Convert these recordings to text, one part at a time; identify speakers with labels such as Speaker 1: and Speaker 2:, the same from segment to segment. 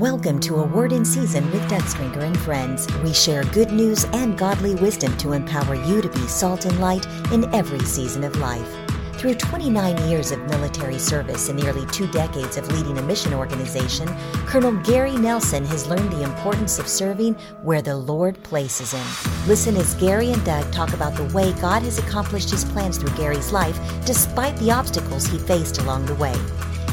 Speaker 1: Welcome to A Word in Season with Doug Stringer and friends. We share good news and godly wisdom to empower you to be salt and light in every season of life. Through 29 years of military service and nearly two decades of leading a mission organization, Colonel Gary Nelson has learned the importance of serving where the Lord places him. Listen as Gary and Doug talk about the way God has accomplished his plans through Gary's life despite the obstacles he faced along the way.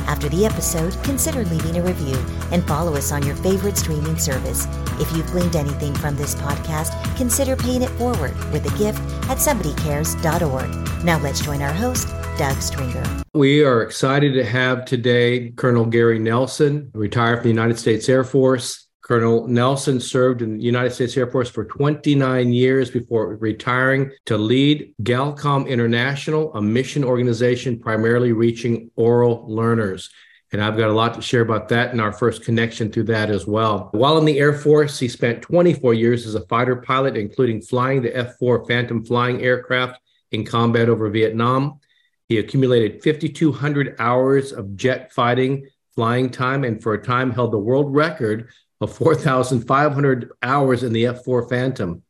Speaker 1: After the episode, consider leaving a review and follow us on your favorite streaming service. If you've gleaned anything from this podcast, consider paying it forward with a gift at somebodycares.org. Now let's join our host, Doug Stringer.
Speaker 2: We are excited to have today Colonel Gary Nelson, retired from the United States Air Force. Colonel Nelson served in the United States Air Force for 29 years before retiring to lead Galcom International, a mission organization primarily reaching oral learners. And I've got a lot to share about that and our first connection through that as well. While in the Air Force, he spent 24 years as a fighter pilot, including flying the F 4 Phantom flying aircraft in combat over Vietnam. He accumulated 5,200 hours of jet fighting flying time and for a time held the world record of 4,500 hours in the F 4 Phantom.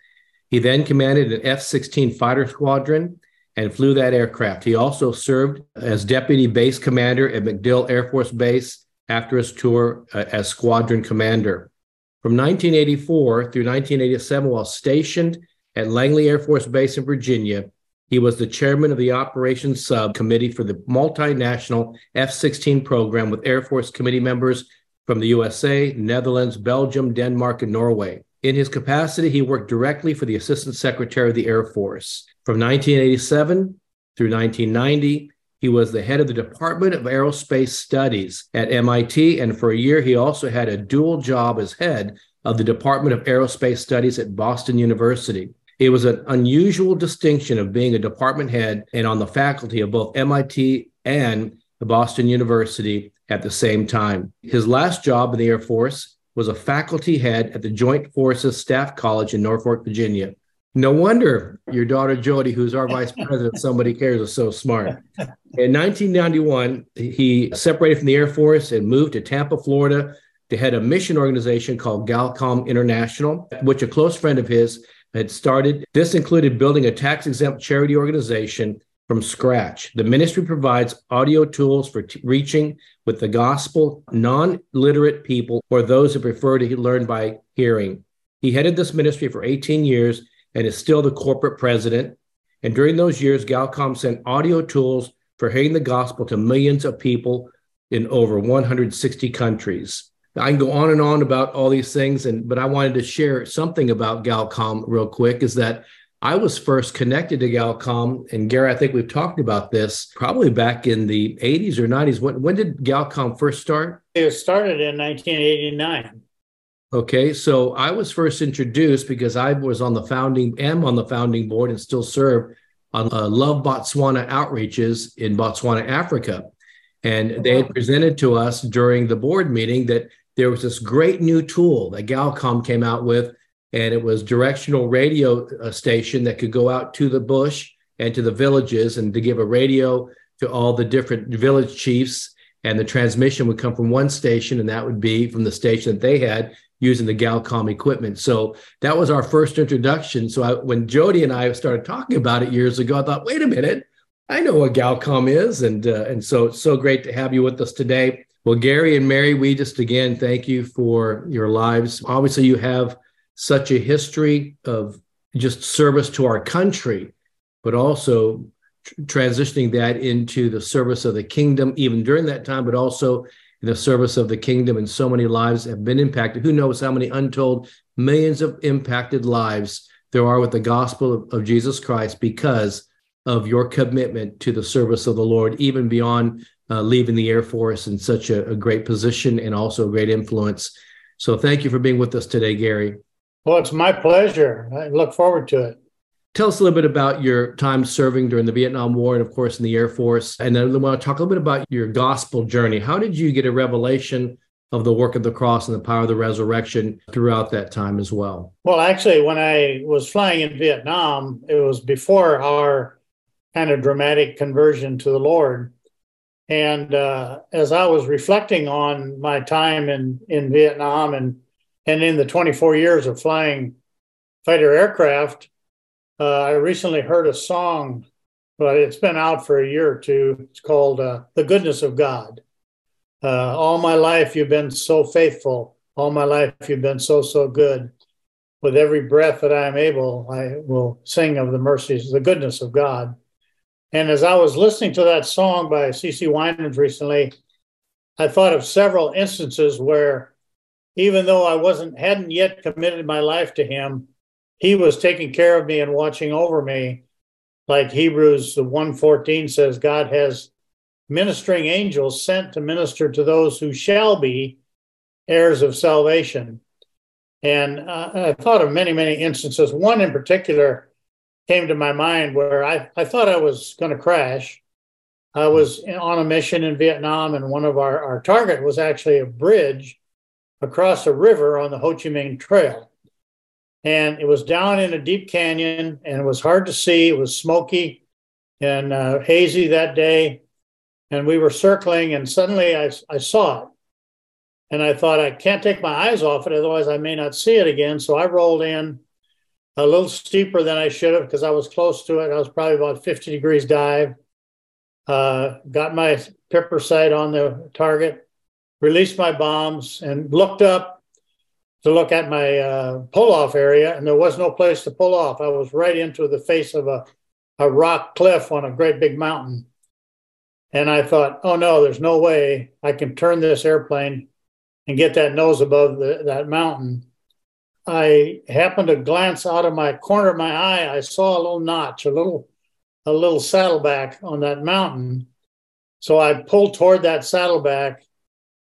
Speaker 2: He then commanded an F 16 fighter squadron and flew that aircraft. He also served as deputy base commander at MacDill Air Force Base after his tour uh, as squadron commander. From 1984 through 1987, while stationed at Langley Air Force Base in Virginia, he was the chairman of the operations subcommittee for the multinational F 16 program with Air Force committee members from the USA, Netherlands, Belgium, Denmark, and Norway. In his capacity, he worked directly for the Assistant Secretary of the Air Force. From 1987 through 1990, he was the head of the Department of Aerospace Studies at MIT, and for a year, he also had a dual job as head of the Department of Aerospace Studies at Boston University. It was an unusual distinction of being a department head and on the faculty of both MIT and the Boston University at the same time. His last job in the Air Force was a faculty head at the Joint Forces Staff College in Norfolk, Virginia. No wonder your daughter Jody, who's our vice president, somebody cares, is so smart. In 1991, he separated from the Air Force and moved to Tampa, Florida, to head a mission organization called Galcom International, which a close friend of his had started. This included building a tax exempt charity organization from scratch. The ministry provides audio tools for t- reaching with the gospel non literate people or those who prefer to learn by hearing. He headed this ministry for 18 years and is still the corporate president. And during those years, Galcom sent audio tools for hearing the gospel to millions of people in over 160 countries. I can go on and on about all these things, and but I wanted to share something about Galcom real quick. Is that I was first connected to Galcom, and Gary, I think we've talked about this probably back in the 80s or 90s. When, when did Galcom first start?
Speaker 3: It started in 1989.
Speaker 2: Okay, so I was first introduced because I was on the founding, am on the founding board, and still serve on uh, Love Botswana outreaches in Botswana, Africa. And they had presented to us during the board meeting that there was this great new tool that Galcom came out with and it was directional radio uh, station that could go out to the bush and to the villages and to give a radio to all the different village chiefs. And the transmission would come from one station and that would be from the station that they had using the galcom equipment. So that was our first introduction. So I, when jody and i started talking about it years ago i thought wait a minute. I know what galcom is. And uh, and so it's so great to have you with us today. Well gary and mary we just again thank you for your lives. Obviously you have such a history of just service to our country, but also tr- transitioning that into the service of the kingdom, even during that time, but also the service of the kingdom. And so many lives have been impacted. Who knows how many untold millions of impacted lives there are with the gospel of, of Jesus Christ because of your commitment to the service of the Lord, even beyond uh, leaving the Air Force in such a, a great position and also a great influence. So thank you for being with us today, Gary.
Speaker 3: Well, it's my pleasure. I look forward to it.
Speaker 2: Tell us a little bit about your time serving during the Vietnam War and, of course, in the Air Force. And then I want to talk a little bit about your gospel journey. How did you get a revelation of the work of the cross and the power of the resurrection throughout that time as well?
Speaker 3: Well, actually, when I was flying in Vietnam, it was before our kind of dramatic conversion to the Lord. And uh, as I was reflecting on my time in, in Vietnam and, and in the 24 years of flying fighter aircraft, uh, I recently heard a song, but it's been out for a year or two. It's called uh, The Goodness of God. Uh, all my life, you've been so faithful. All my life, you've been so, so good. With every breath that I am able, I will sing of the mercies, the goodness of God. And as I was listening to that song by CeCe Winans recently, I thought of several instances where, even though I wasn't hadn't yet committed my life to Him, He was taking care of me and watching over me. Like Hebrews 1:14 says, God has ministering angels sent to minister to those who shall be heirs of salvation. And uh, I thought of many, many instances. One in particular came to my mind where I, I thought I was going to crash. I was on a mission in Vietnam, and one of our, our target was actually a bridge across a river on the Ho Chi Minh Trail. And it was down in a deep canyon, and it was hard to see. It was smoky and uh, hazy that day and we were circling, and suddenly I, I saw it. And I thought, I can't take my eyes off it, otherwise, I may not see it again. So I rolled in a little steeper than I should have because I was close to it. I was probably about 50 degrees dive. Uh, got my pipper sight on the target, released my bombs, and looked up to look at my uh, pull off area, and there was no place to pull off. I was right into the face of a, a rock cliff on a great big mountain. And I thought, oh no, there's no way I can turn this airplane and get that nose above the, that mountain. I happened to glance out of my corner of my eye. I saw a little notch, a little, a little saddleback on that mountain. So I pulled toward that saddleback,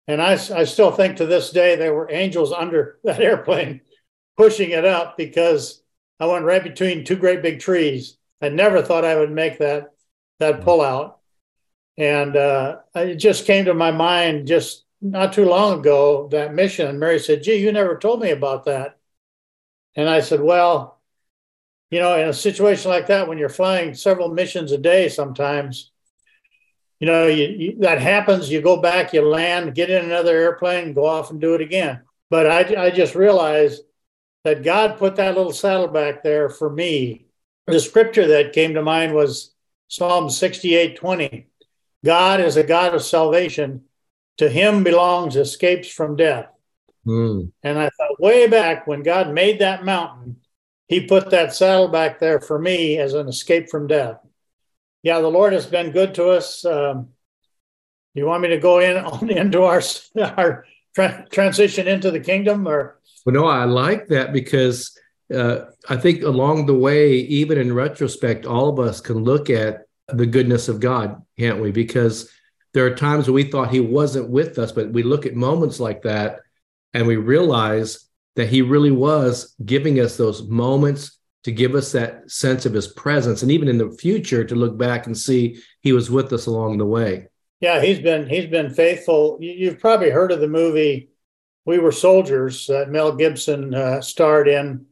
Speaker 3: and I, I still think to this day there were angels under that airplane pushing it up because I went right between two great big trees. I never thought I would make that that pullout. And uh, it just came to my mind just not too long ago that mission. And Mary said, Gee, you never told me about that. And I said, Well, you know, in a situation like that, when you're flying several missions a day, sometimes, you know, you, you, that happens. You go back, you land, get in another airplane, go off and do it again. But I, I just realized that God put that little saddleback there for me. The scripture that came to mind was Psalm 68 20. God is a God of salvation. To him belongs escapes from death. Mm. And I thought way back when God made that mountain, he put that saddle back there for me as an escape from death. Yeah, the Lord has been good to us. Um, you want me to go in on into our our tra- transition into the kingdom, or?
Speaker 2: Well, no, I like that because uh, I think along the way, even in retrospect, all of us can look at the goodness of God, can't we? Because there are times we thought he wasn't with us, but we look at moments like that and we realize that he really was giving us those moments to give us that sense of his presence and even in the future to look back and see he was with us along the way
Speaker 3: yeah he's been he's been faithful you've probably heard of the movie we were soldiers that mel gibson uh, starred in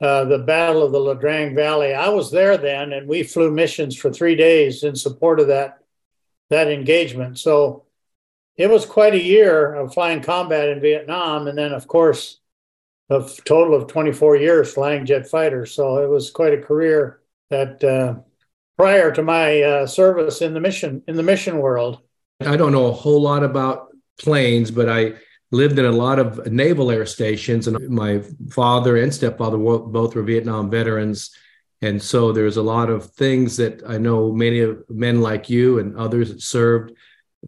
Speaker 3: uh, the Battle of the Ia Drang Valley. I was there then, and we flew missions for three days in support of that that engagement. So it was quite a year of flying combat in Vietnam, and then of course a total of 24 years flying jet fighters. So it was quite a career that uh, prior to my uh, service in the mission in the mission world.
Speaker 2: I don't know a whole lot about planes, but I lived in a lot of naval air stations, and my father and stepfather both were Vietnam veterans. And so there's a lot of things that I know many of men like you and others that served,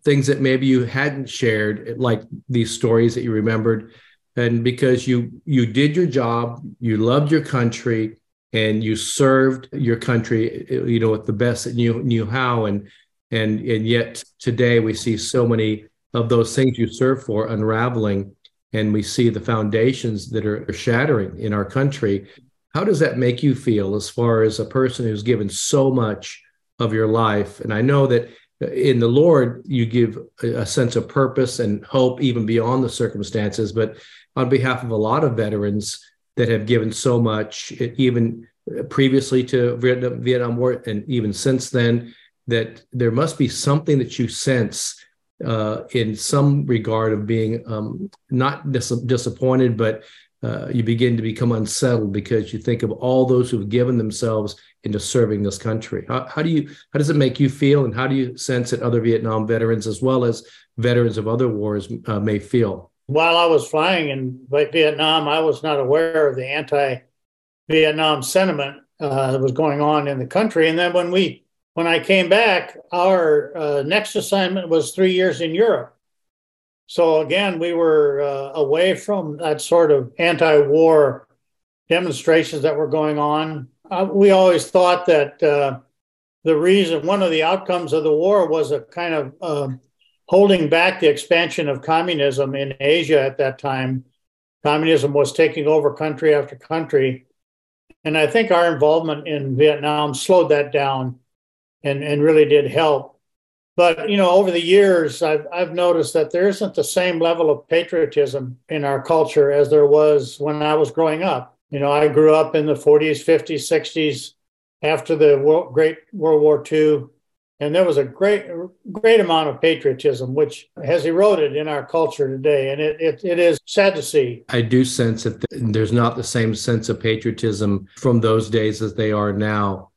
Speaker 2: things that maybe you hadn't shared, like these stories that you remembered. And because you you did your job, you loved your country, and you served your country, you know, with the best that you knew how. And and and yet today we see so many of those things you serve for unraveling and we see the foundations that are, shattering in our country how does that make you feel as far as a person who's given so much of your life and i know that in the lord you give a sense of purpose and hope even beyond the circumstances but on behalf of a lot of veterans that have given so much even previously to vietnam war and even since then that there must be something that you sense uh, in some regard of being um, not dis- disappointed, but uh, you begin to become unsettled because you think of all those who have given themselves into serving this country. How, how, do you how does it make you feel, and how do you sense that other Vietnam veterans, as well as veterans of other wars, uh, may feel?
Speaker 3: While I was flying in Vietnam, I was not aware of the anti-Vietnam sentiment uh, that was going on in the country. And then when we when I came back, our uh, next assignment was three years in Europe. So again, we were uh, away from that sort of anti-war demonstrations that were going on. Uh, we always thought that uh, the reason, one of the outcomes of the war, was a kind of um, holding back the expansion of communism in Asia at that time. Communism was taking over country after country, and I think our involvement in Vietnam slowed that down and, and really did help. But you know, over the years, I've I've noticed that there isn't the same level of patriotism in our culture as there was when I was growing up. You know, I grew up in the 40s, 50s, 60s, after the World, Great World War II, and there was a great great amount of patriotism, which has eroded in our culture today, and it it, it is sad to see.
Speaker 2: I do sense that there's not the same sense of patriotism from those days as they are now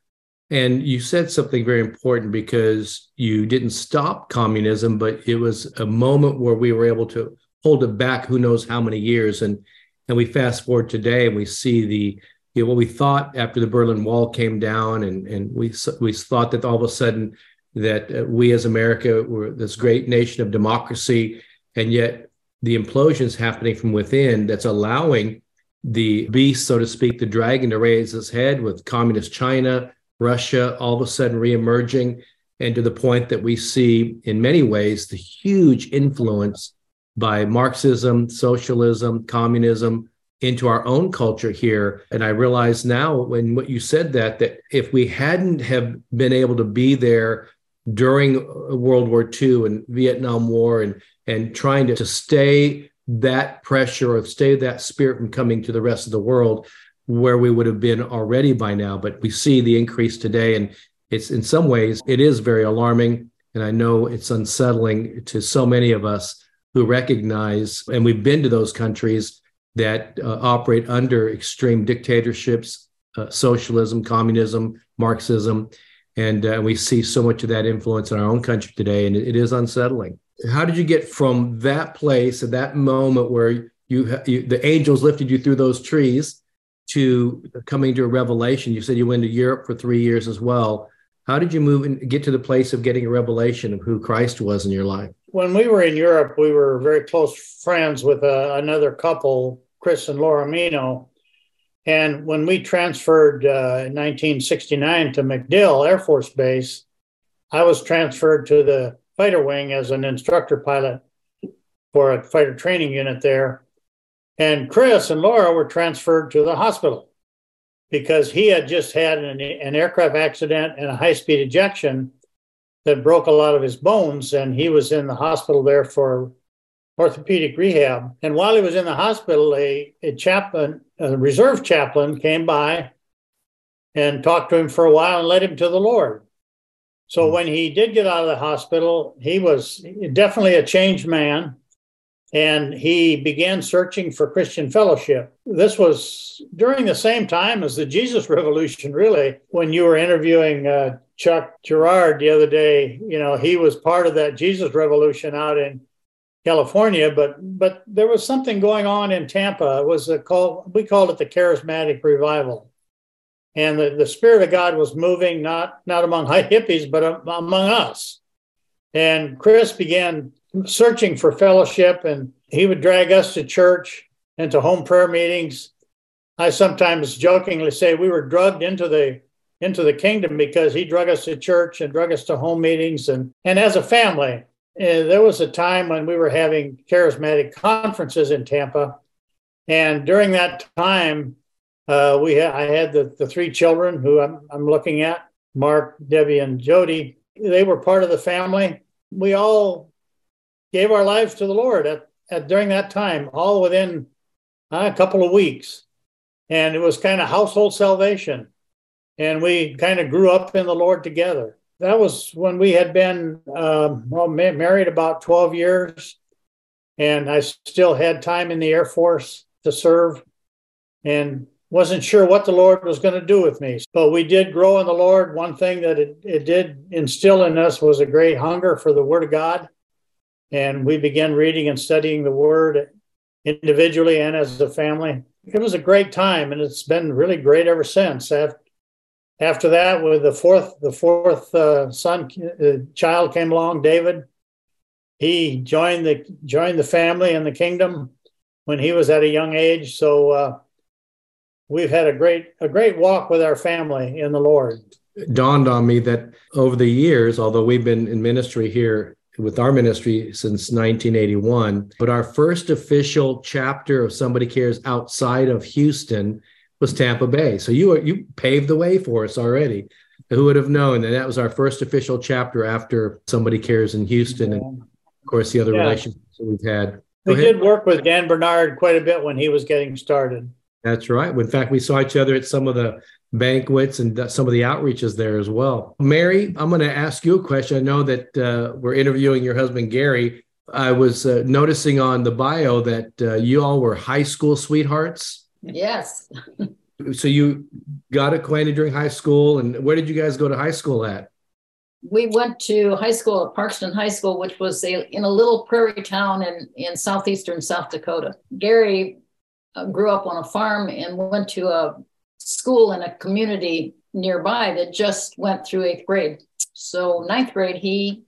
Speaker 2: and you said something very important because you didn't stop communism, but it was a moment where we were able to hold it back who knows how many years. And and we fast forward today and we see the you know, what we thought after the Berlin Wall came down, and and we we thought that all of a sudden that uh, we as America were this great nation of democracy, and yet the implosion is happening from within that's allowing the beast, so to speak, the dragon to raise its head with communist China, Russia all of a sudden reemerging, and to the point that we see, in many ways, the huge influence by Marxism, socialism, communism into our own culture here. And I realize now, when what you said that, that if we hadn't have been able to be there during uh, World War II and Vietnam War and and trying to, to stay that pressure or stay that spirit from coming to the rest of the world, where we would have been already by now. But we see the increase today, and it's in some ways it is very alarming, and I know it's unsettling to so many of us who recognize, and we've been to those countries that uh, operate under extreme dictatorships, uh, socialism, communism, Marxism, and uh, we see so much of that influence in our own country today, and it, it is unsettling. How did you get from that place at that moment where you, you the angels lifted you through those trees to coming to a revelation? You said you went to Europe for three years as well. How did you move and get to the place of getting a revelation of who Christ was in your life?
Speaker 3: When we were in Europe, we were very close friends with uh, another couple, Chris and Laura Mino. And when we transferred uh, in 1969 to MacDill Air Force Base, I was transferred to the fighter wing as an instructor pilot for a fighter training unit there. And Chris and Laura were transferred to the hospital because he had just had an, an aircraft accident and a high speed ejection that broke a lot of his bones. And he was in the hospital there for orthopedic rehab. And while he was in the hospital, a, a chaplain, a reserve chaplain, came by and talked to him for a while and led him to the Lord. So hmm. when he did get out of the hospital, he was definitely a changed man and he began searching for Christian fellowship. This was during the same time as the Jesus Revolution, really, when you were interviewing uh, Chuck Girard the other day. You know, he was part of that Jesus Revolution out in California, but but there was something going on in Tampa. It was a call we called it the charismatic revival. And the, the Spirit of God was moving not not among high hippies, but among us. And Chris began searching for fellowship, and he would drag us to church and to home prayer meetings. I sometimes jokingly say we were drugged into the into the kingdom because he drug us to church and drug us to home meetings and and as a family. Uh, there was a time when we were having charismatic conferences in Tampa, and during that time, uh, we ha- I had the, the three children who I'm, I'm looking at Mark, Debbie, and Jody. They were part of the family. We all gave our lives to the Lord at, at during that time, all within uh, a couple of weeks. And it was kind of household salvation. And we kind of grew up in the Lord together. that was when we had been um, well ma- married about 12 years and i still had time in the air force to serve and wasn't sure what the lord was going to do with me but we did grow in the lord one thing that it, it did instill in us was a great hunger for the word of god and we began reading and studying the word individually and as a family it was a great time and it's been really great ever since after that, with the fourth, the fourth uh, son uh, child came along, David. He joined the joined the family and the kingdom when he was at a young age. So uh, we've had a great a great walk with our family in the Lord.
Speaker 2: It dawned on me that over the years, although we've been in ministry here with our ministry since 1981, but our first official chapter of Somebody Cares outside of Houston was Tampa Bay. So you you paved the way for us already. Who would have known? And that was our first official chapter after Somebody Cares in Houston, yeah. and of course the other yeah. relationships that we've had.
Speaker 3: Go we ahead. did work with Dan Bernard quite a bit when he was getting started.
Speaker 2: That's right. In fact, we saw each other at some of the banquets and some of the outreaches there as well. Mary, I'm going to ask you a question. I know that uh, we're interviewing your husband Gary. I was uh, noticing on the bio that uh, you all were high school sweethearts.
Speaker 4: Yes.
Speaker 2: so you got acquainted during high school, and where did you guys go to high school at?
Speaker 4: We went to high school at Parkston High School, which was a, in a little prairie town in, in southeastern South Dakota. Gary uh, grew up on a farm and went to a school in a community nearby that just went through eighth grade. So, ninth grade, he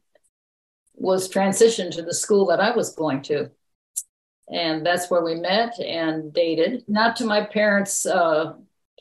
Speaker 4: was transitioned to the school that I was going to and that's where we met and dated. Not to my parents' uh,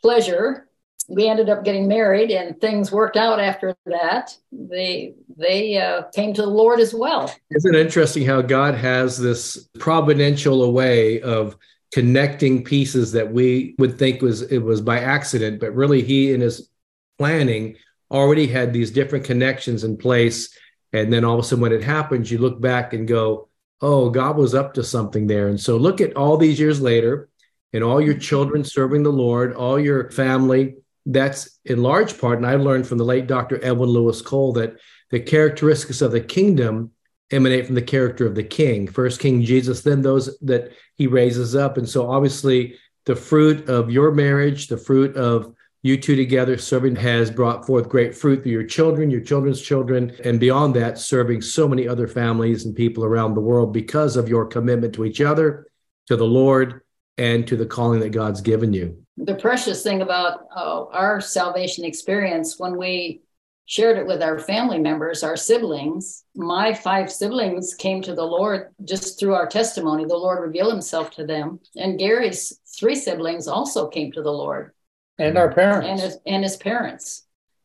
Speaker 4: pleasure, we ended up getting married, and things worked out after that. They they uh, came to the Lord as well.
Speaker 2: Isn't it interesting how God has this providential way of connecting pieces that we would think was it was by accident, but really He in His planning already had these different connections in place. And then all of a sudden, when it happens, you look back and go, oh, God was up to something there. And so look at all these years later and all your children serving the Lord, all your family. That's in large part, and I learned from the late Dr. Edwin Louis Cole that the characteristics of the kingdom emanate from the character of the king. First King Jesus, then those that he raises up. And so obviously the fruit of your marriage, the fruit of you two together serving has brought forth great fruit through your children, your children's children, and beyond that, serving so many other families and people around the world because of your commitment to each other, to the Lord, and to the calling that God's given you.
Speaker 4: The precious thing about uh, our salvation experience when we shared it with our family members, our siblings. My five siblings came to the Lord just through our testimony. The Lord revealed himself to them. And Gary's three siblings also came to the Lord
Speaker 3: and our parents
Speaker 4: and his, and his parents.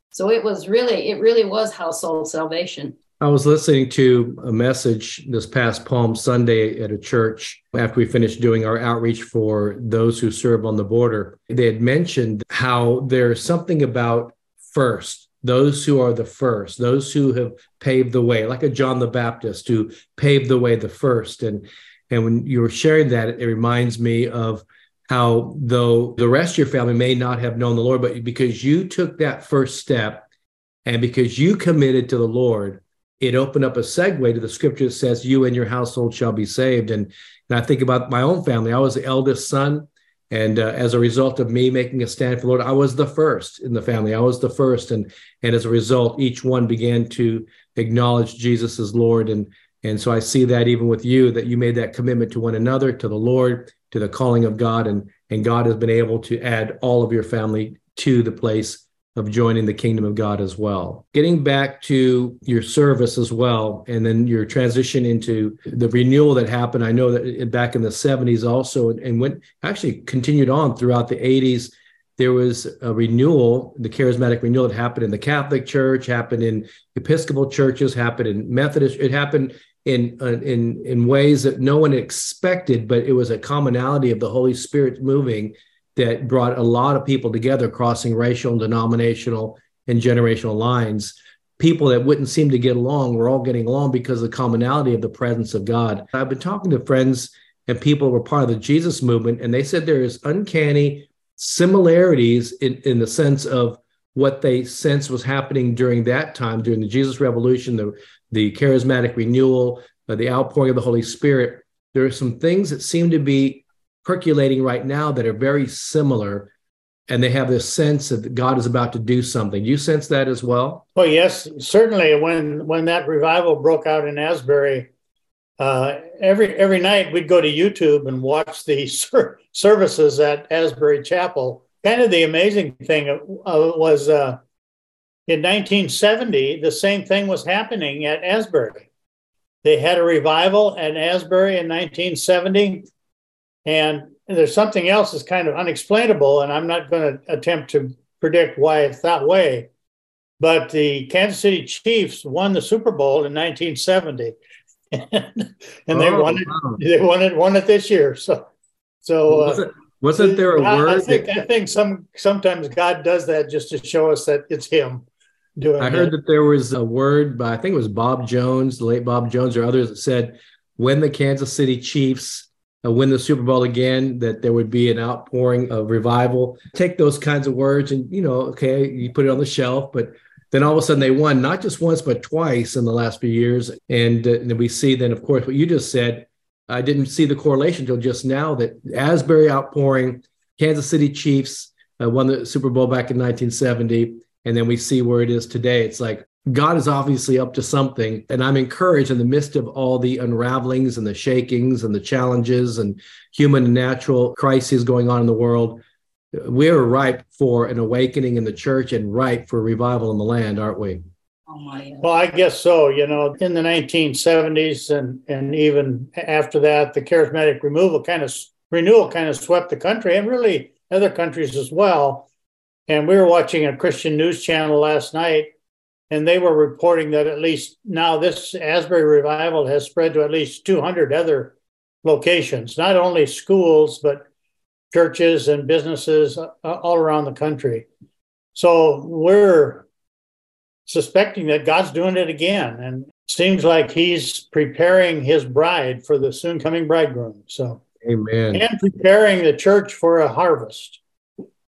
Speaker 4: So it was really, it really was household salvation.
Speaker 2: I was listening to a message this past Palm Sunday at a church after we finished doing our outreach for those who serve on the border. They had mentioned how there's something about first, those who are the first, those who have paved the way, like a John the Baptist who paved the way the first. And and when you were sharing that, it reminds me of how though the rest of your family may not have known the Lord, but because you took that first step and because you committed to the Lord, it opened up a segue to the scripture that says, You and your household shall be saved. And, and I think about my own family. I was the eldest son. And uh, as a result of me making a stand for the Lord, I was the first in the family. I was the first. And, and as a result, each one began to acknowledge Jesus as Lord. And, and so I see that even with you, that you made that commitment to one another, to the Lord, to the calling of God, and and God has been able to add all of your family to the place of joining the kingdom of God as well. Getting back to your service as well, and then your transition into the renewal that happened. I know that back in the 70s also, and went actually continued on throughout the 80s. There was a renewal, the charismatic renewal that happened in the Catholic Church, happened in Episcopal churches, happened in Methodist. It happened in uh, in in ways that no one expected, but it was a commonality of the Holy Spirit moving that brought a lot of people together, crossing racial and denominational and generational lines. People that wouldn't seem to get along were all getting along because of the commonality of the presence of God. I've been talking to friends and people who were part of the Jesus movement, and they said there is uncanny similarities in, in the sense of what they sense was happening during that time, during the Jesus Revolution, the, the charismatic renewal, uh, the outpouring of the Holy Spirit. There are some things that seem to be percolating right now that are very similar, and they have this sense that God is about to do something. You sense that as well?
Speaker 3: Well, yes, certainly. When when that revival broke out in Asbury, uh, every every night we'd go to YouTube and watch the ser- services at Asbury Chapel. Kind of the amazing thing uh, was uh, in 1970, the same thing was happening at Asbury. They had a revival at Asbury in 1970, and there's something else that's kind of unexplainable, and I'm not going to attempt to predict why it's that way. But the Kansas City Chiefs won the Super Bowl in 1970 and, they oh, won it. Wow. They won it. Won it this year. So, so
Speaker 2: uh, wasn't, wasn't there a
Speaker 3: I,
Speaker 2: word?
Speaker 3: I think, that, I think some sometimes God does that just to show us that it's Him doing.
Speaker 2: I heard that there was a word by I think it was Bob Jones, the late Bob Jones, or others that said when the Kansas City Chiefs uh, win the Super Bowl again, that there would be an outpouring of revival. Take those kinds of words and you know, okay, you put it on the shelf, but then all of a sudden they won not just once but twice in the last few years. And, uh, and we see then of course what you just said. I didn't see the correlation until just now that asbury outpouring kansas city chiefs uh, won the super bowl back in 1970 and then we see where it is today. It's like god is obviously up to something and i'm encouraged in the midst of all the unravelings and the shakings and the challenges and human and natural crises going on in the world we're ripe for an awakening in the church and ripe for revival in the land, aren't we?
Speaker 3: Oh well, I guess so. You know, in the 1970s and and even after that, the charismatic removal kind of renewal kind of swept the country and really other countries as well. And we were watching a Christian news channel last night, and they were reporting that at least now this Asbury revival has spread to at least 200 other locations, not only schools but churches and businesses uh, all around the country. So we're suspecting that God's doing it again. And it seems like he's preparing his bride for the soon coming bridegroom. So,
Speaker 2: amen.
Speaker 3: And preparing the church for a harvest.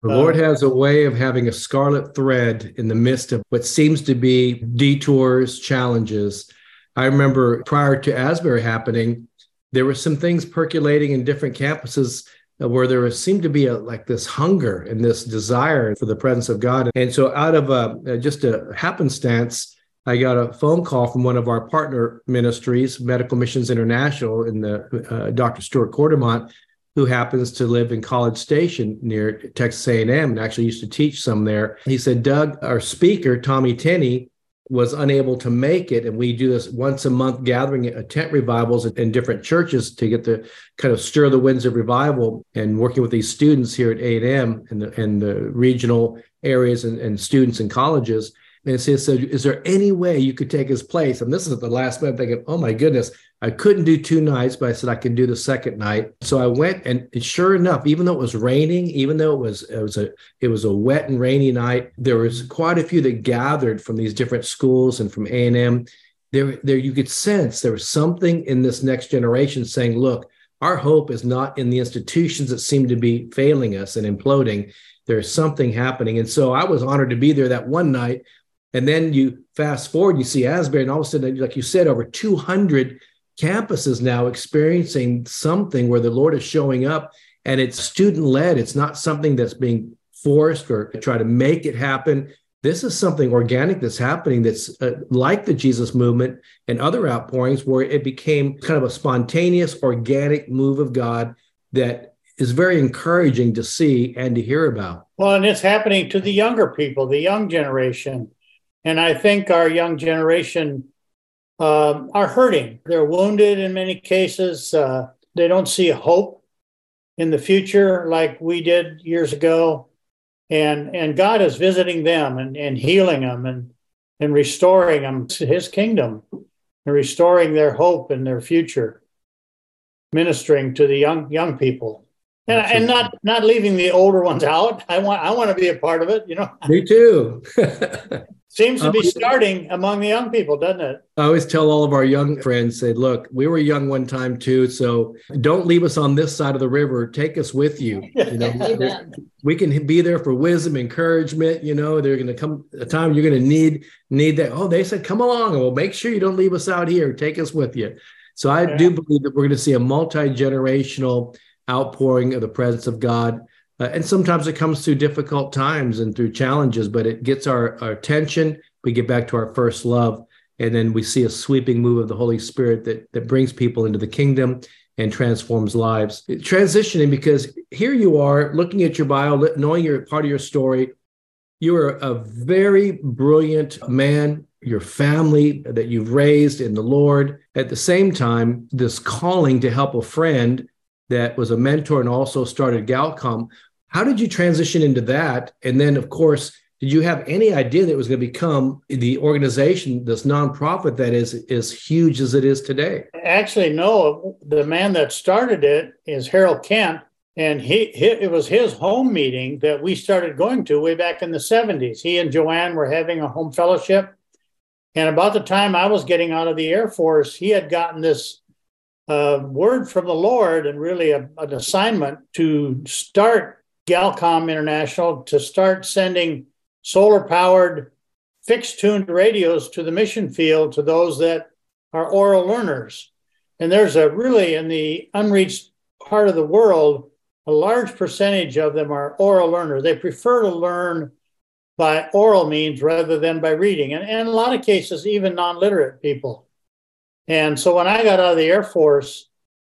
Speaker 2: The Lord uh, has a way of having a scarlet thread in the midst of what seems to be detours, challenges. I remember prior to Asbury happening, there were some things percolating in different campuses where there seemed to be a, like this hunger and this desire for the presence of God. And so, out of a, just a happenstance, I got a phone call from one of our partner ministries, Medical Missions International, in the uh, Dr. Stuart Cordemont, who happens to live in College Station near Texas A&M and actually used to teach some there. He said, Doug, our speaker, Tommy Tenney, was unable to make it and we do this once a month gathering at tent revivals in different churches to get to kind of stir the winds of revival and working with these students here at a&m and the, and the regional areas and, and students and colleges and says, so is there any way you could take his place? And this is at the last minute thinking, oh my goodness, I couldn't do two nights, but I said I can do the second night. So I went and sure enough, even though it was raining, even though it was it was a it was a wet and rainy night, there was quite a few that gathered from these different schools and from A&M. There, there you could sense there was something in this next generation saying, look, our hope is not in the institutions that seem to be failing us and imploding. There's something happening. And so I was honored to be there that one night and then you fast forward, you see Asbury, and all of a sudden, like you said, over 200 campuses now experiencing something where the Lord is showing up and it's student led. It's not something that's being forced or try to make it happen. This is something organic that's happening that's uh, like the Jesus movement and other outpourings where it became kind of a spontaneous, organic move of God that is very encouraging to see and to hear about.
Speaker 3: Well, and it's happening to the younger people, the young generation. And I think our young generation uh, are hurting. They're wounded in many cases. Uh, they don't see hope in the future like we did years ago. And, and God is visiting them and, and healing them and, and restoring them to his kingdom and restoring their hope and their future, ministering to the young, young people. And, and not not leaving the older ones out. I want I want to be a part of it. You know.
Speaker 2: Me too.
Speaker 3: Seems to be starting among the young people, doesn't it?
Speaker 2: I always tell all of our young friends, say, look, we were young one time too, so don't leave us on this side of the river. Take us with you. You know, we can be there for wisdom, encouragement. You know, they're going to come a time you're going to need need that. Oh, they said, come along, we'll make sure you don't leave us out here. Take us with you. So I yeah. do believe that we're going to see a multi generational outpouring of the presence of God. Uh, and sometimes it comes through difficult times and through challenges, but it gets our, our attention. We get back to our first love. And then we see a sweeping move of the Holy Spirit that, that brings people into the kingdom and transforms lives. Transitioning because here you are looking at your bio, knowing you're part of your story. You are a very brilliant man, your family that you've raised in the Lord. At the same time, this calling to help a friend that was a mentor and also started Galcom. How did you transition into that? And then, of course, did you have any idea that it was going to become the organization, this nonprofit that is as huge as it is today?
Speaker 3: Actually, no. The man that started it is Harold Kent, and he, he, it was his home meeting that we started going to way back in the 70s. He and Joanne were having a home fellowship. And about the time I was getting out of the Air Force, he had gotten this uh, word from the Lord and really a, an assignment to start Galcom International, to start sending solar powered fixed tuned radios to the mission field to those that are oral learners. And there's a really, in the unreached part of the world, a large percentage of them are oral learners. They prefer to learn by oral means rather than by reading. And, and in a lot of cases, even non literate people. And so when I got out of the Air Force,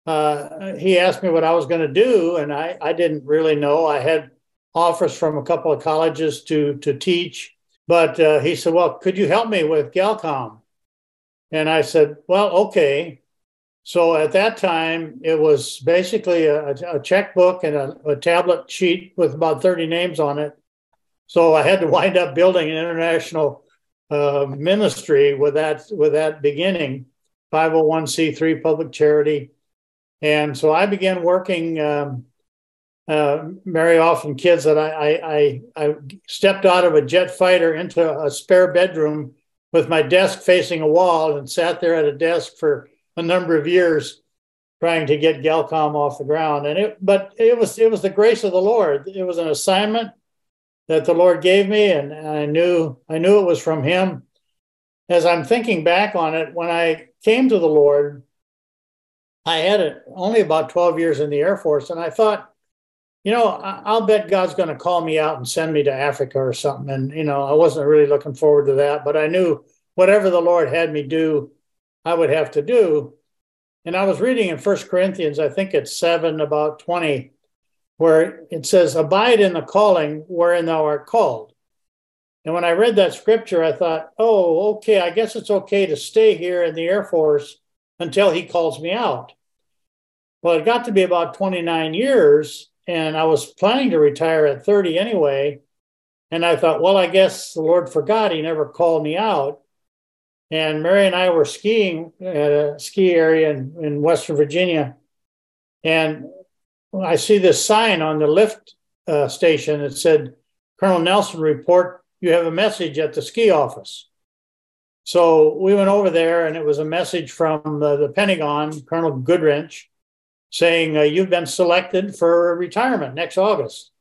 Speaker 3: uh, he asked me what I was going to do, and I, I didn't really know. I had offers from a couple of colleges to to teach, but uh, he said, "Well, could you help me with Galcom?" And I said, "Well, okay." So at that time, it was basically a, a checkbook and a, a tablet sheet with about 30 names on it. So I had to wind up building an international uh, ministry with that with that beginning. 501c3 public charity. And so I began working, um, uh, very often kids that I, I, I, I stepped out of a jet fighter into a spare bedroom with my desk facing a wall and sat there at a desk for a number of years trying to get Galcom off the ground. And it, but it was, it was the grace of the Lord. It was an assignment that the Lord gave me. And I knew, I knew it was from him. As I'm thinking back on it, when I came to the Lord, I had it only about 12 years in the Air Force, and I thought, you know, I'll bet God's going to call me out and send me to Africa or something. And, you know, I wasn't really looking forward to that, but I knew whatever the Lord had me do, I would have to do. And I was reading in First Corinthians, I think it's 7, about 20, where it says, Abide in the calling wherein thou art called. And when I read that scripture, I thought, oh, okay, I guess it's okay to stay here in the Air Force until he calls me out. Well, it got to be about 29 years, and I was planning to retire at 30 anyway. And I thought, well, I guess the Lord forgot. He never called me out. And Mary and I were skiing at a ski area in, in Western Virginia. And I see this sign on the lift uh, station that said, Colonel Nelson, report you have a message at the ski office. So we went over there, and it was a message from the, the Pentagon, Colonel Goodrich, saying, uh, You've been selected for retirement next August.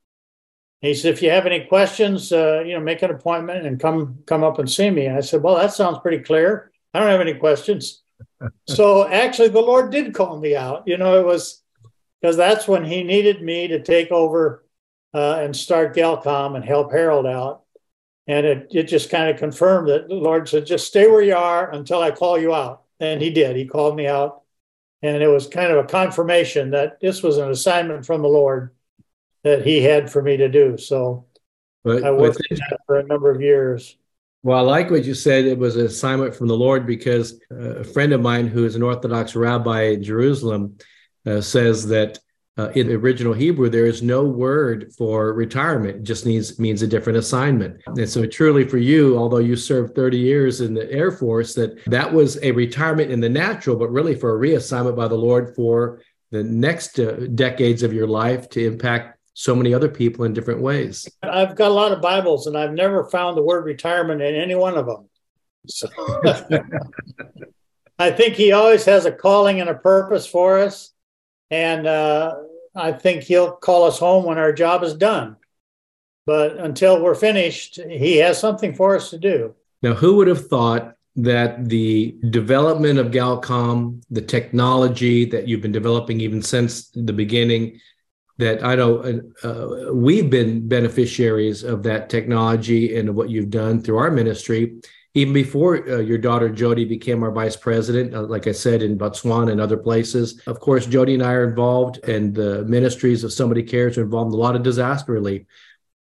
Speaker 3: He said, If you have any questions, uh, you know, make an appointment and come come up and see me. And I said, Well, that sounds pretty clear. I don't have any questions. so actually, the Lord did call me out. You know, it was because that's when He needed me to take over uh, and start Galcom and help Harold out. And it, it just kind of confirmed that the Lord said, just stay where you are until I call you out. And he did. He called me out. And it was kind of a confirmation that this was an assignment from the Lord that he had for me to do. So but, I worked that for a number of years.
Speaker 2: Well, I like what you said. It was an assignment from the Lord because uh, a friend of mine who is an Orthodox rabbi in Jerusalem uh, says that uh, in the original Hebrew, there is no word for retirement. It just needs means a different assignment. And so, truly, for you, although you served 30 years in the Air Force, that that was a retirement in the natural, but really for a reassignment by the Lord for the next uh, decades of your life to impact so many other people in different ways.
Speaker 3: I've got a lot of Bibles and I've never found the word retirement in any one of them. So I think he always has a calling and a purpose for us. And uh, I think he'll call us home when our job is done. But until we're finished, he has something for us to do.
Speaker 2: Now, who would have thought that the development of Galcom, the technology that you've been developing even since the beginning, that I know uh, we've been beneficiaries of that technology and of what you've done through our ministry even before uh, your daughter Jody became our vice president, uh, like I said, in Botswana and other places. Of course, Jody and I are involved, and the ministries of Somebody Cares are involved in a lot of disaster relief.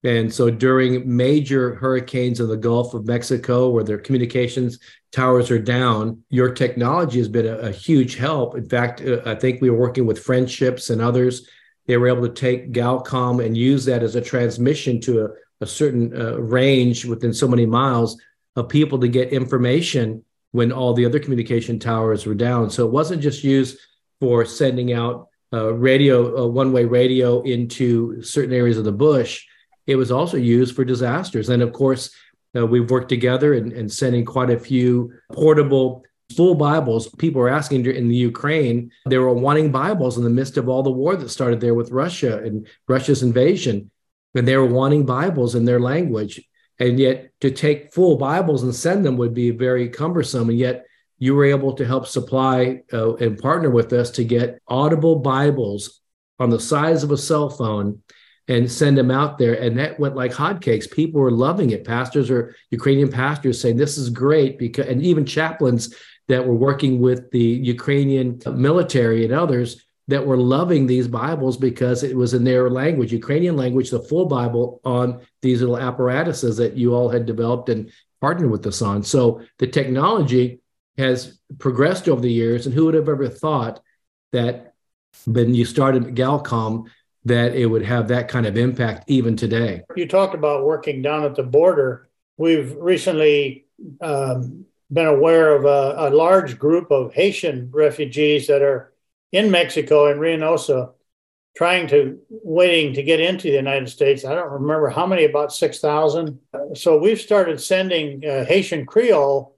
Speaker 2: And so during major hurricanes in the Gulf of Mexico, where their communications towers are down, your technology has been a, a huge help. In fact, uh, I think we were working with friendships and others. They were able to take Galcom and use that as a transmission to a, a certain uh, range within so many miles of people to get information when all the other communication towers were down. So it wasn't just used for sending out uh, radio, uh, one way radio into certain areas of the bush. It was also used for disasters. And of course, uh, we've worked together and, and sending quite a few portable full Bibles. People were asking in the Ukraine, they were wanting Bibles in the midst of all the war that started there with Russia and Russia's invasion. And they were wanting Bibles in their language. And yet, to take full Bibles and send them would be very cumbersome. And yet, you were able to help supply uh, and partner with us to get audible Bibles on the size of a cell phone and send them out there. And that went like hotcakes. People were loving it. Pastors or Ukrainian pastors saying, This is great. Because, and even chaplains that were working with the Ukrainian military and others that were loving these Bibles because it was in their language, Ukrainian language, the full Bible on these little apparatuses that you all had developed and partnered with us on. So the technology has progressed over the years. And who would have ever thought that when you started Galcom, that it would have that kind of impact even today?
Speaker 3: You talked about working down at the border. We've recently um, been aware of a, a large group of Haitian refugees that are in Mexico in Reynosa trying to waiting to get into the United States. I don't remember how many, about 6,000. So we've started sending uh, Haitian Creole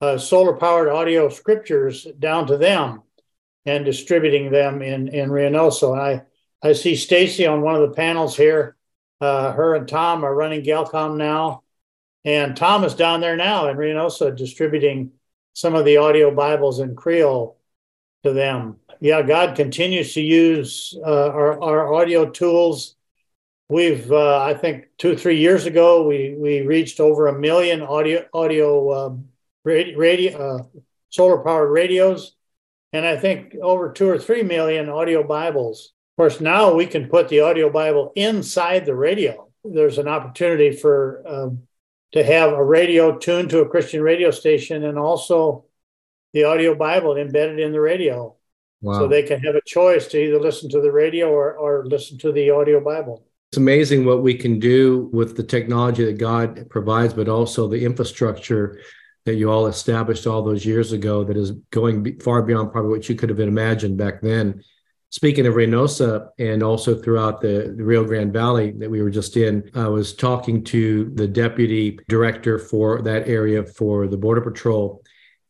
Speaker 3: uh, solar powered audio scriptures down to them and distributing them in, in Reynosa. And I, I see Stacy on one of the panels here. Uh, her and Tom are running Galcom now. And Tom is down there now in Reynosa distributing some of the audio Bibles in Creole to them yeah, God continues to use uh, our, our audio tools. We've, uh, I think, two three years ago, we we reached over a million audio audio um, radio, uh, solar powered radios, and I think over two or three million audio Bibles. Of course, now we can put the audio Bible inside the radio. There's an opportunity for um, to have a radio tuned to a Christian radio station, and also the audio Bible embedded in the radio. Wow. So they can have a choice to either listen to the radio or, or listen to the audio Bible.
Speaker 2: It's amazing what we can do with the technology that God provides, but also the infrastructure that you all established all those years ago that is going far beyond probably what you could have imagined back then. Speaking of Reynosa and also throughout the, the, Rio Grande Valley that we were just in, I was talking to the deputy director for that area for the Border Patrol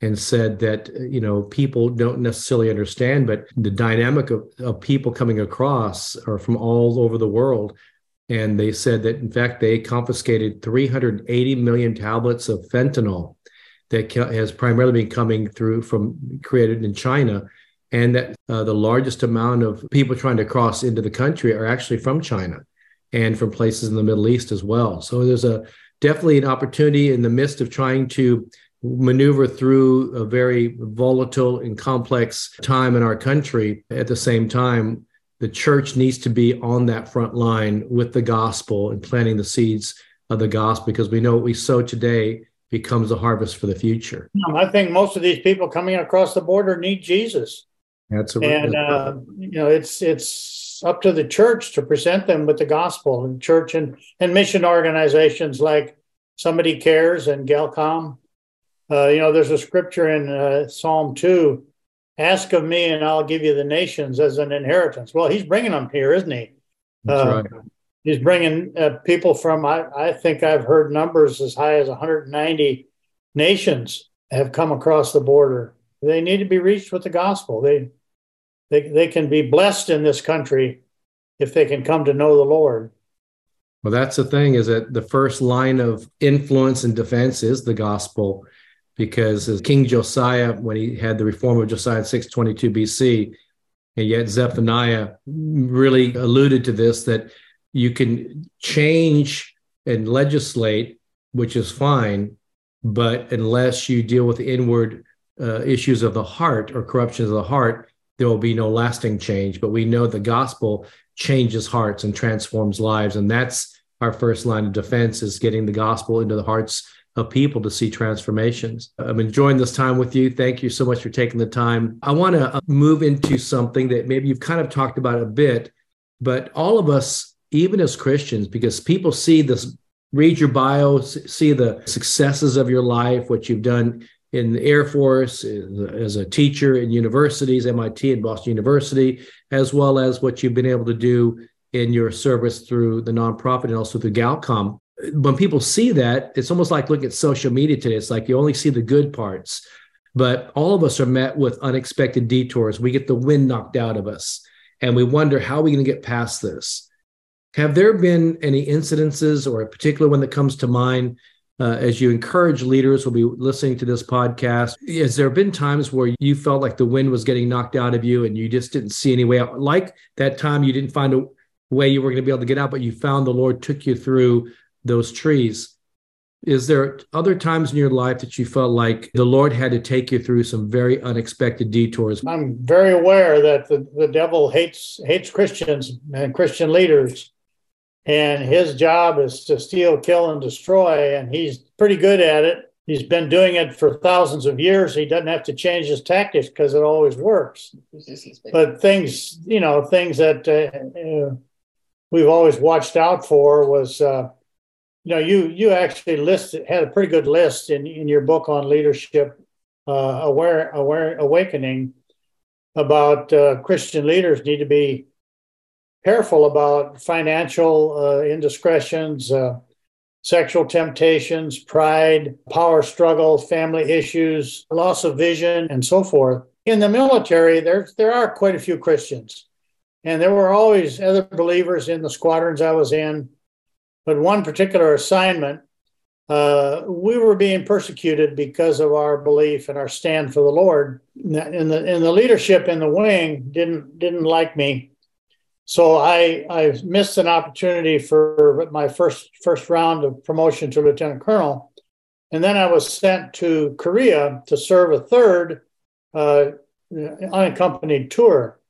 Speaker 2: and said that you know people don't necessarily understand but the dynamic of, of people coming across are from all over the world. And they said that in fact they confiscated 380 million tablets of fentanyl that has primarily been coming through from created in china and that uh, the largest amount of people trying to cross into the country are actually from china and from places in the middle east as well. So there's a definitely an opportunity in the midst of trying to maneuver through a very volatile and complex time in our country. At the same time, the church needs to be on that front line with the gospel and planting the seeds of the gospel because we know what we sow today becomes a harvest for the future.
Speaker 3: I think most of these people coming across the border need Jesus.
Speaker 2: That's a,
Speaker 3: and uh, you know it's it's up to the church to present them with the gospel and church and, and mission organizations like Somebody Cares and Galcom uh, you know, there's a scripture in uh, Psalm 2 Ask of me, and I'll give you the nations as an inheritance. Well, he's bringing them here, isn't he?
Speaker 2: That's uh, right.
Speaker 3: He's bringing uh, people from, I, I think I've heard numbers as high as 190 nations have come across the border. They need to be reached with the gospel. They, they, they can be blessed in this country if they can come to know the Lord.
Speaker 2: Well, that's the thing is that the first line of influence and defense is the gospel, because as King Josiah, when he had the reform of Josiah in 622 BC, and yet Zephaniah really alluded to this that you can change and legislate, which is fine, but unless you deal with inward uh, issues of the heart or corruptions of the heart, there will be no lasting change. But we know the gospel changes hearts and transforms lives, and that's our first line of defense is getting the gospel into the hearts of people to see transformations. I'm enjoying this time with you. Thank you so much for taking the time. I want to uh, move into something that maybe you've kind of talked about a bit, but all of us, even as Christians, because people see this, read your bio, see the successes of your life, what you've done in the Air Force, as a teacher in universities, MIT and Boston University, as well as what you've been able to do in your service through the nonprofit and also through Galcom. When people see that, it's almost like looking at social media today. It's like you only see the good parts, but all of us are met with unexpected detours. We get the wind knocked out of us, and we wonder how are we going to get past this. Have there been any incidences or a particular one that comes to mind uh, as you encourage leaders who'll be listening to this podcast has there been times where you felt like the wind was getting knocked out of you and you just didn't see any way out like that time you didn't find a, way you were going to be able to get out, but you found the Lord took you through those trees. Is there other times in your life that you felt like the Lord had to take you through some very unexpected detours?
Speaker 3: I'm very aware that the, the devil hates hates Christians and Christian leaders. And his job is to steal, kill, and destroy. And he's pretty good at it. He's been doing it for thousands of years. He doesn't have to change his tactics because it always works. But things, you know, things that uh, uh we've always watched out for was uh, you know you you actually listed had a pretty good list in in your book on leadership uh, aware aware awakening about uh, Christian leaders need to be careful about financial uh, indiscretions, uh, sexual temptations, pride, power struggles, family issues, loss of vision, and so forth. In the military, there there are quite a few Christians and there were always other believers in the squadrons I was in. But one particular assignment, uh, we were being persecuted because of our belief and our stand for the Lord. And the, and the leadership in the wing didn't didn't like me. So I, I missed an opportunity for my first first round of promotion to lieutenant colonel. And then I was sent to Korea to serve a third uh, unaccompanied tour.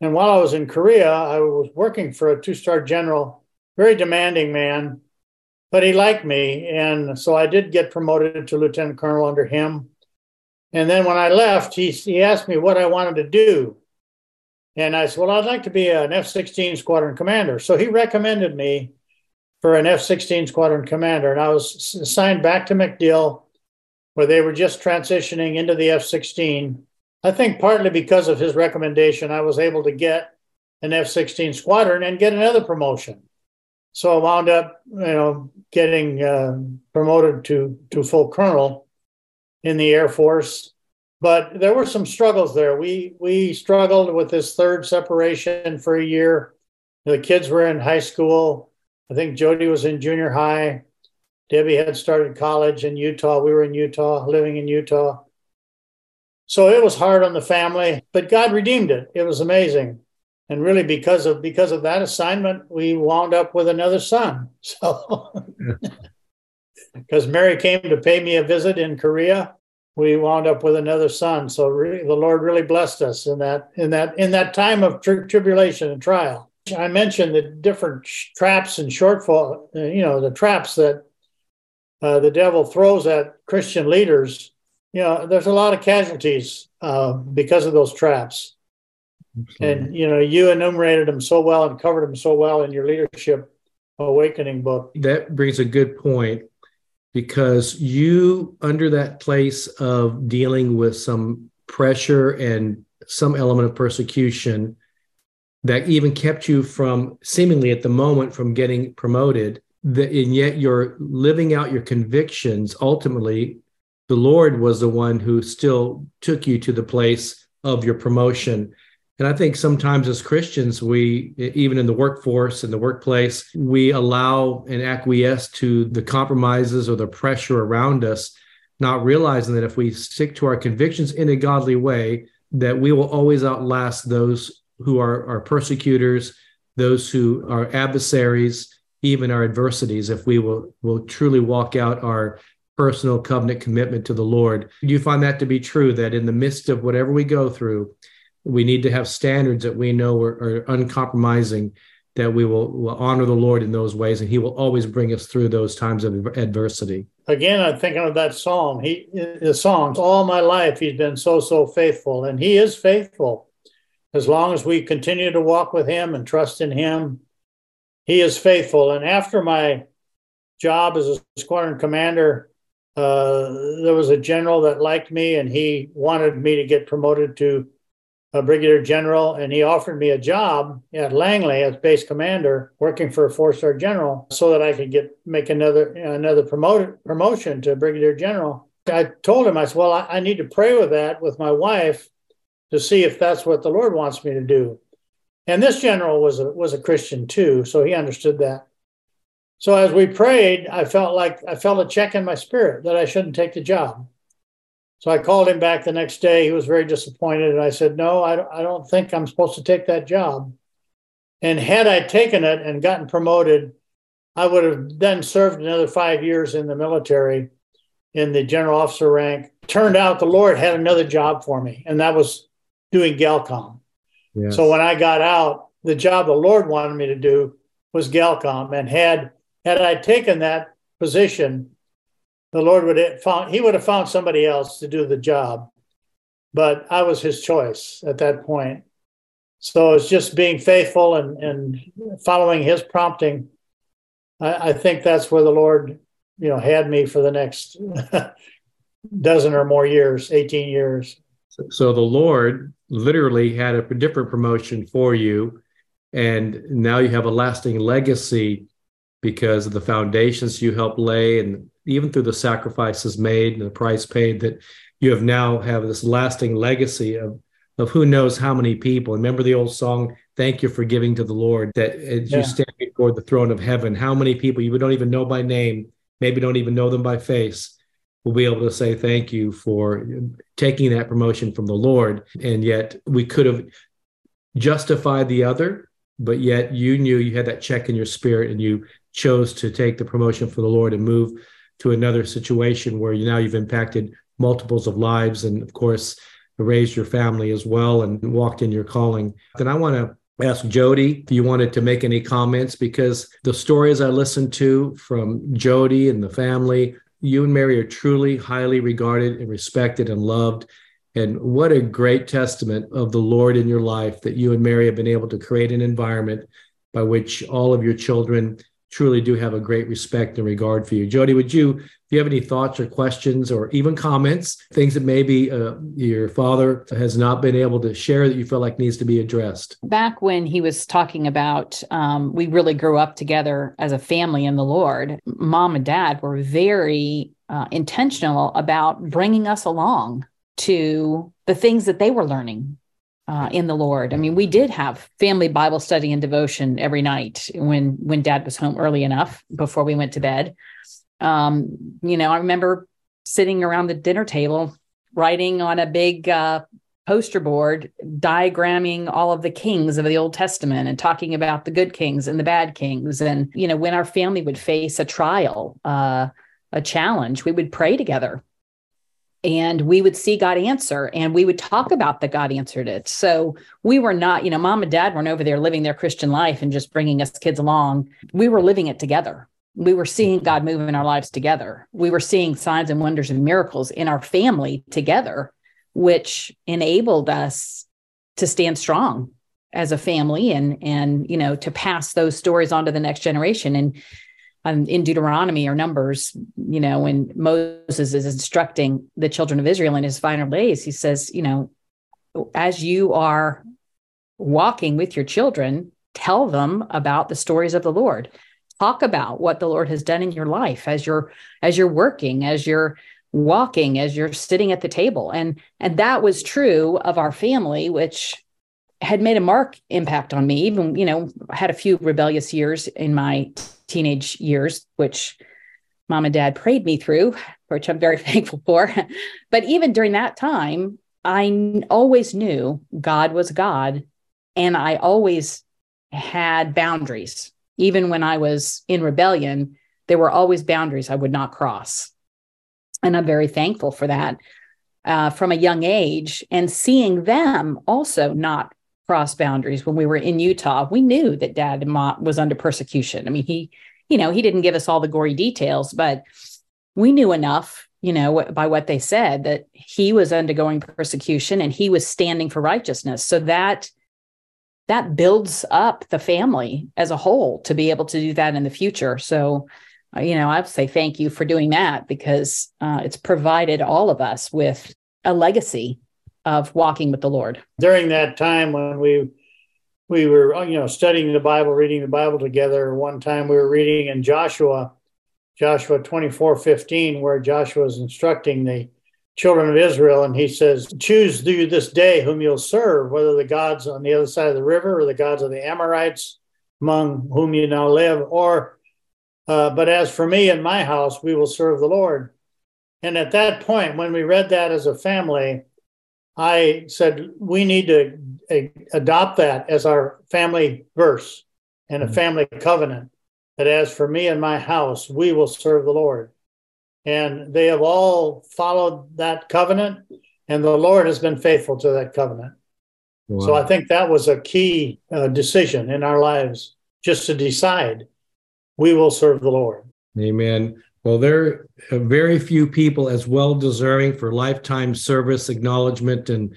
Speaker 3: And while I was in Korea, I was working for a two star general, very demanding man, but he liked me. And so I did get promoted to lieutenant colonel under him. And then when I left, he, he asked me what I wanted to do. And I said, Well, I'd like to be an F 16 squadron commander. So he recommended me for an F 16 squadron commander. And I was assigned back to MacDill, where they were just transitioning into the F 16. I think partly because of his recommendation, I was able to get an F 16 squadron and get another promotion. So I wound up, you know, getting uh, promoted to, to full colonel in the Air Force. But there were some struggles there. We we struggled with this third separation for a year. The kids were in high school. I think Jody was in junior high. Debbie had started college in Utah. We were in Utah, living in Utah. So it was hard on the family, but God redeemed it. It was amazing. And really because of because of that assignment, we wound up with another son. So because Mary came to pay me a visit in Korea, we wound up with another son. So really, the Lord really blessed us in that in that in that time of tri- tribulation and trial. I mentioned the different sh- traps and shortfall, uh, you know, the traps that uh, the devil throws at Christian leaders you know, there's a lot of casualties uh, because of those traps. Absolutely. And you know, you enumerated them so well and covered them so well in your leadership awakening book.
Speaker 2: That brings a good point because you, under that place of dealing with some pressure and some element of persecution that even kept you from seemingly at the moment from getting promoted that and yet you're living out your convictions ultimately the lord was the one who still took you to the place of your promotion and i think sometimes as christians we even in the workforce in the workplace we allow and acquiesce to the compromises or the pressure around us not realizing that if we stick to our convictions in a godly way that we will always outlast those who are our persecutors those who are adversaries even our adversities if we will will truly walk out our personal covenant commitment to the Lord. Do you find that to be true that in the midst of whatever we go through, we need to have standards that we know are, are uncompromising, that we will, will honor the Lord in those ways, and He will always bring us through those times of adversity.
Speaker 3: Again, I'm thinking of that psalm. He the songs all my life He's been so so faithful, and He is faithful. As long as we continue to walk with Him and trust in Him, he is faithful. And after my job as a squadron commander, uh, there was a general that liked me and he wanted me to get promoted to a brigadier general and he offered me a job at Langley as base commander working for a four-star general so that I could get make another another promotion to brigadier general. I told him I said, "Well, I, I need to pray with that with my wife to see if that's what the Lord wants me to do." And this general was a was a Christian too, so he understood that. So as we prayed, I felt like I felt a check in my spirit that I shouldn't take the job. So I called him back the next day. He was very disappointed, and I said, "No, I, I don't think I'm supposed to take that job." And had I taken it and gotten promoted, I would have then served another five years in the military in the general officer rank. Turned out the Lord had another job for me, and that was doing Galcom. Yes. So when I got out, the job the Lord wanted me to do was Galcom, and had had I taken that position, the Lord would have found he would have found somebody else to do the job, but I was his choice at that point. So it's just being faithful and and following his prompting. I, I think that's where the Lord, you know, had me for the next dozen or more years, eighteen years.
Speaker 2: So the Lord literally had a different promotion for you. And now you have a lasting legacy because of the foundations you helped lay and even through the sacrifices made and the price paid that you have now have this lasting legacy of of who knows how many people. Remember the old song, Thank You for Giving to the Lord, that as yeah. you stand before the throne of heaven, how many people you don't even know by name, maybe don't even know them by face, will be able to say thank you for taking that promotion from the Lord. And yet we could have justified the other, but yet you knew you had that check in your spirit and you chose to take the promotion for the Lord and move to another situation where you now you've impacted multiples of lives and of course raised your family as well and walked in your calling. Then I want to ask Jody if you wanted to make any comments because the stories I listened to from Jody and the family you and Mary are truly highly regarded and respected and loved. And what a great testament of the Lord in your life that you and Mary have been able to create an environment by which all of your children truly do have a great respect and regard for you. Jody, would you, if you have any thoughts or questions or even comments, things that maybe uh, your father has not been able to share that you feel like needs to be addressed?
Speaker 5: Back when he was talking about, um, we really grew up together as a family in the Lord, mom and dad were very uh, intentional about bringing us along to the things that they were learning uh, in the Lord. I mean, we did have family Bible study and devotion every night when when Dad was home early enough before we went to bed. Um, you know, I remember sitting around the dinner table writing on a big uh, poster board, diagramming all of the kings of the Old Testament and talking about the good kings and the bad kings. And you know, when our family would face a trial, uh, a challenge, we would pray together and we would see God answer and we would talk about that God answered it. So we were not, you know, mom and dad weren't over there living their Christian life and just bringing us kids along. We were living it together. We were seeing mm-hmm. God move in our lives together. We were seeing signs and wonders and miracles in our family together, which enabled us to stand strong as a family and and you know to pass those stories on to the next generation and um, in Deuteronomy or Numbers, you know, when Moses is instructing the children of Israel in his final days, he says, you know, as you are walking with your children, tell them about the stories of the Lord. Talk about what the Lord has done in your life as you're as you're working, as you're walking, as you're sitting at the table. And and that was true of our family, which had made a mark impact on me. Even, you know, had a few rebellious years in my teenage years, which mom and dad prayed me through, which I'm very thankful for. but even during that time, I always knew God was God. And I always had boundaries. Even when I was in rebellion, there were always boundaries I would not cross. And I'm very thankful for that uh, from a young age. And seeing them also not cross boundaries when we were in Utah, we knew that dad was under persecution. I mean, he, you know, he didn't give us all the gory details, but we knew enough, you know, by what they said that he was undergoing persecution and he was standing for righteousness. So that that builds up the family as a whole to be able to do that in the future. So, uh, you know, I would say thank you for doing that because uh, it's provided all of us with a legacy of walking with the Lord.
Speaker 3: During that time when we we were, you know, studying the Bible, reading the Bible together, one time we were reading in Joshua, Joshua 24, 15, where Joshua is instructing the children of Israel, and he says, Choose you this day whom you'll serve, whether the gods on the other side of the river or the gods of the Amorites among whom you now live, or uh, but as for me and my house, we will serve the Lord. And at that point, when we read that as a family, I said, we need to adopt that as our family verse and a mm-hmm. family covenant that as for me and my house, we will serve the Lord and they have all followed that covenant, and the Lord has been faithful to that covenant. Wow. So I think that was a key uh, decision in our lives, just to decide we will serve the Lord.
Speaker 2: Amen. Well, there are very few people as well deserving for lifetime service acknowledgement. And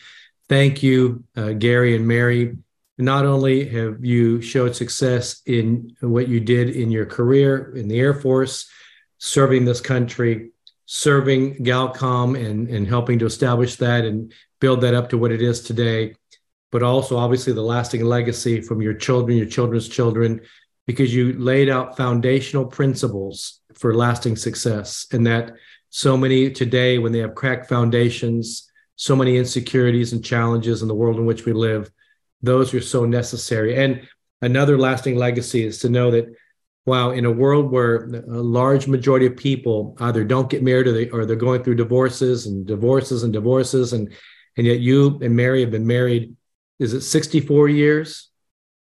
Speaker 2: thank you, uh, Gary and Mary. Not only have you showed success in what you did in your career in the Air Force, serving this country, serving Galcom and, and helping to establish that and build that up to what it is today, but also obviously the lasting legacy from your children, your children's children, because you laid out foundational principles for lasting success. And that so many today, when they have cracked foundations, so many insecurities and challenges in the world in which we live, those are so necessary. And another lasting legacy is to know that wow, in a world where a large majority of people either don't get married or, they, or they're going through divorces and divorces and divorces, and and yet you and Mary have been married, is it 64 years?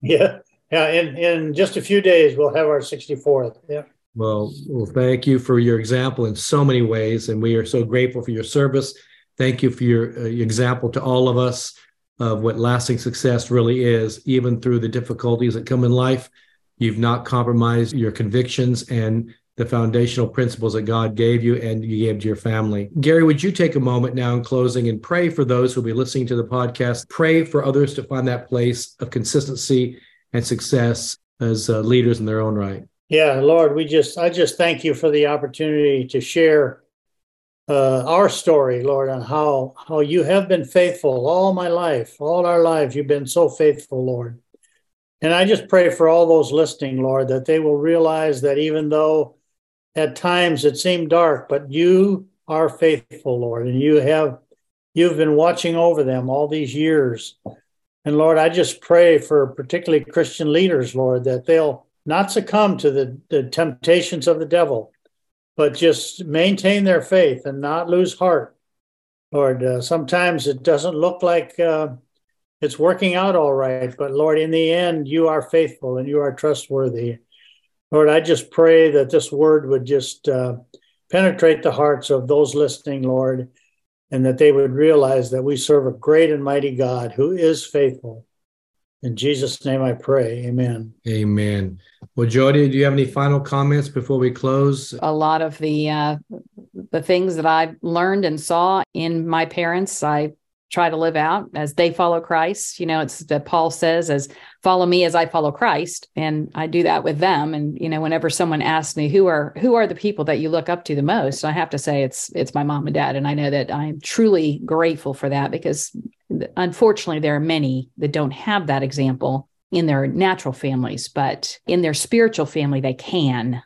Speaker 3: Yeah, yeah. In in just a few days, we'll have our 64th. Yeah.
Speaker 2: Well, well, thank you for your example in so many ways, and we are so grateful for your service. Thank you for your, uh, example to all of us of what lasting success really is, even through the difficulties that come in life. You've not compromised your convictions and the foundational principles that God gave you and you gave to your family. Gary, would you take a moment now in closing and pray for those who'll be listening to the podcast? Pray for others to find that place of consistency and success as uh, leaders in their own right.
Speaker 3: Yeah, Lord, we just I just thank you for the opportunity to share uh, our story, Lord, on how how you have been faithful all my life, all our lives. You've been so faithful, Lord. And I just pray for all those listening, Lord, that they will realize that even though at times it seemed dark, but you are faithful, Lord, and you have you've been watching over them all these years. And Lord, I just pray for particularly Christian leaders, Lord, that they'll not succumb to the, the temptations of the devil, but just maintain their faith and not lose heart. Lord, uh, sometimes it doesn't look like uh, it's working out all right. But Lord, in the end, you are faithful and you are trustworthy. Lord, I just pray that this word would just uh, penetrate the hearts of those listening, Lord, and that they would realize that we serve a great and mighty God who is faithful. In Jesus' name I pray. Amen.
Speaker 2: Amen. Well, Jody, do you have any final comments before we close?
Speaker 5: A lot of the uh, the things that I learned and saw in my parents, I try to live out as they follow Christ. You know, it's that Paul says, as follow me as I follow Christ. And I do that with them. And, you know, whenever someone asks me who are who are the people that you look up to the most, I have to say it's it's my mom and dad. And I know that I'm truly grateful for that because unfortunately there are many that don't have that example in their natural families, but in their spiritual family, they can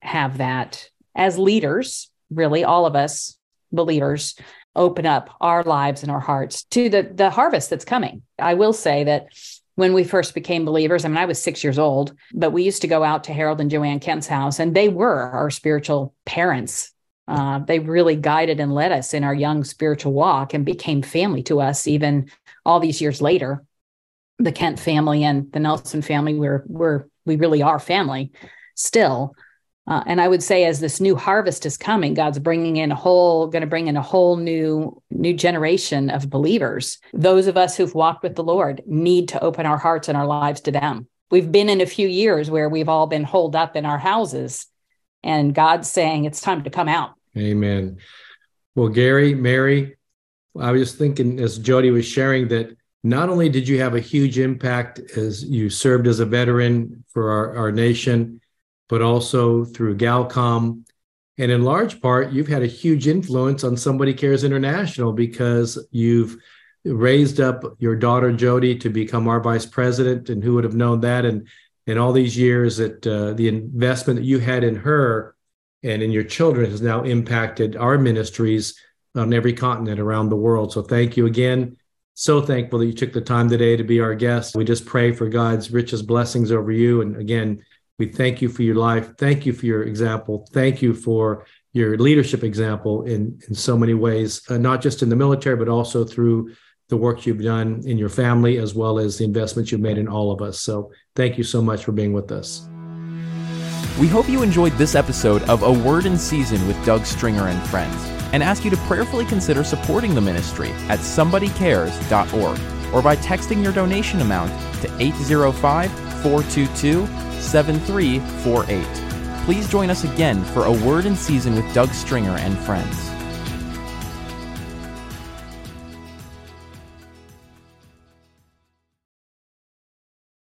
Speaker 5: have that as leaders, really, all of us believers open up our lives and our hearts to the the harvest that's coming. I will say that when we first became believers, I mean, I was six years old, but we used to go out to Harold and Joanne Kent's house, and they were our spiritual parents. Uh, they really guided and led us in our young spiritual walk and became family to us, even all these years later. The Kent family and the Nelson family, we're, we're we really are family still. Uh, and I would say, as this new harvest is coming, God's bringing in a whole, going to bring in a whole new, new generation of believers. Those of us who've walked with the Lord need to open our hearts and our lives to them. We've been in a few years where we've all been holed up in our houses, and God's saying it's time to come out.
Speaker 2: Amen. Well, Gary, Mary, I was thinking as Jody was sharing that not only did you have a huge impact as you served as a veteran for our, our nation but also through Galcom. And in large part, you've had a huge influence on Somebody Cares International because you've raised up your daughter Jody to become our vice president, and who would have known that? And in all these years, that uh, the investment that you had in her and in your children has now impacted our ministries on every continent around the world. So thank you again. So thankful that you took the time today to be our guest. We just pray for God's richest blessings over you. And again, we thank you for your life. Thank you for your example. Thank you for your leadership example in, in so many ways, uh, not just in the military, but also through the work you've done in your family, as well as the investments you've made in all of us. So thank you so much for being with us.
Speaker 6: We hope you enjoyed this episode of A Word in Season with Doug Stringer and Friends and ask you to prayerfully consider supporting the ministry at somebodycares.org or by texting your donation amount to 805 422 7348. Please join us again for A Word in Season with Doug Stringer and friends.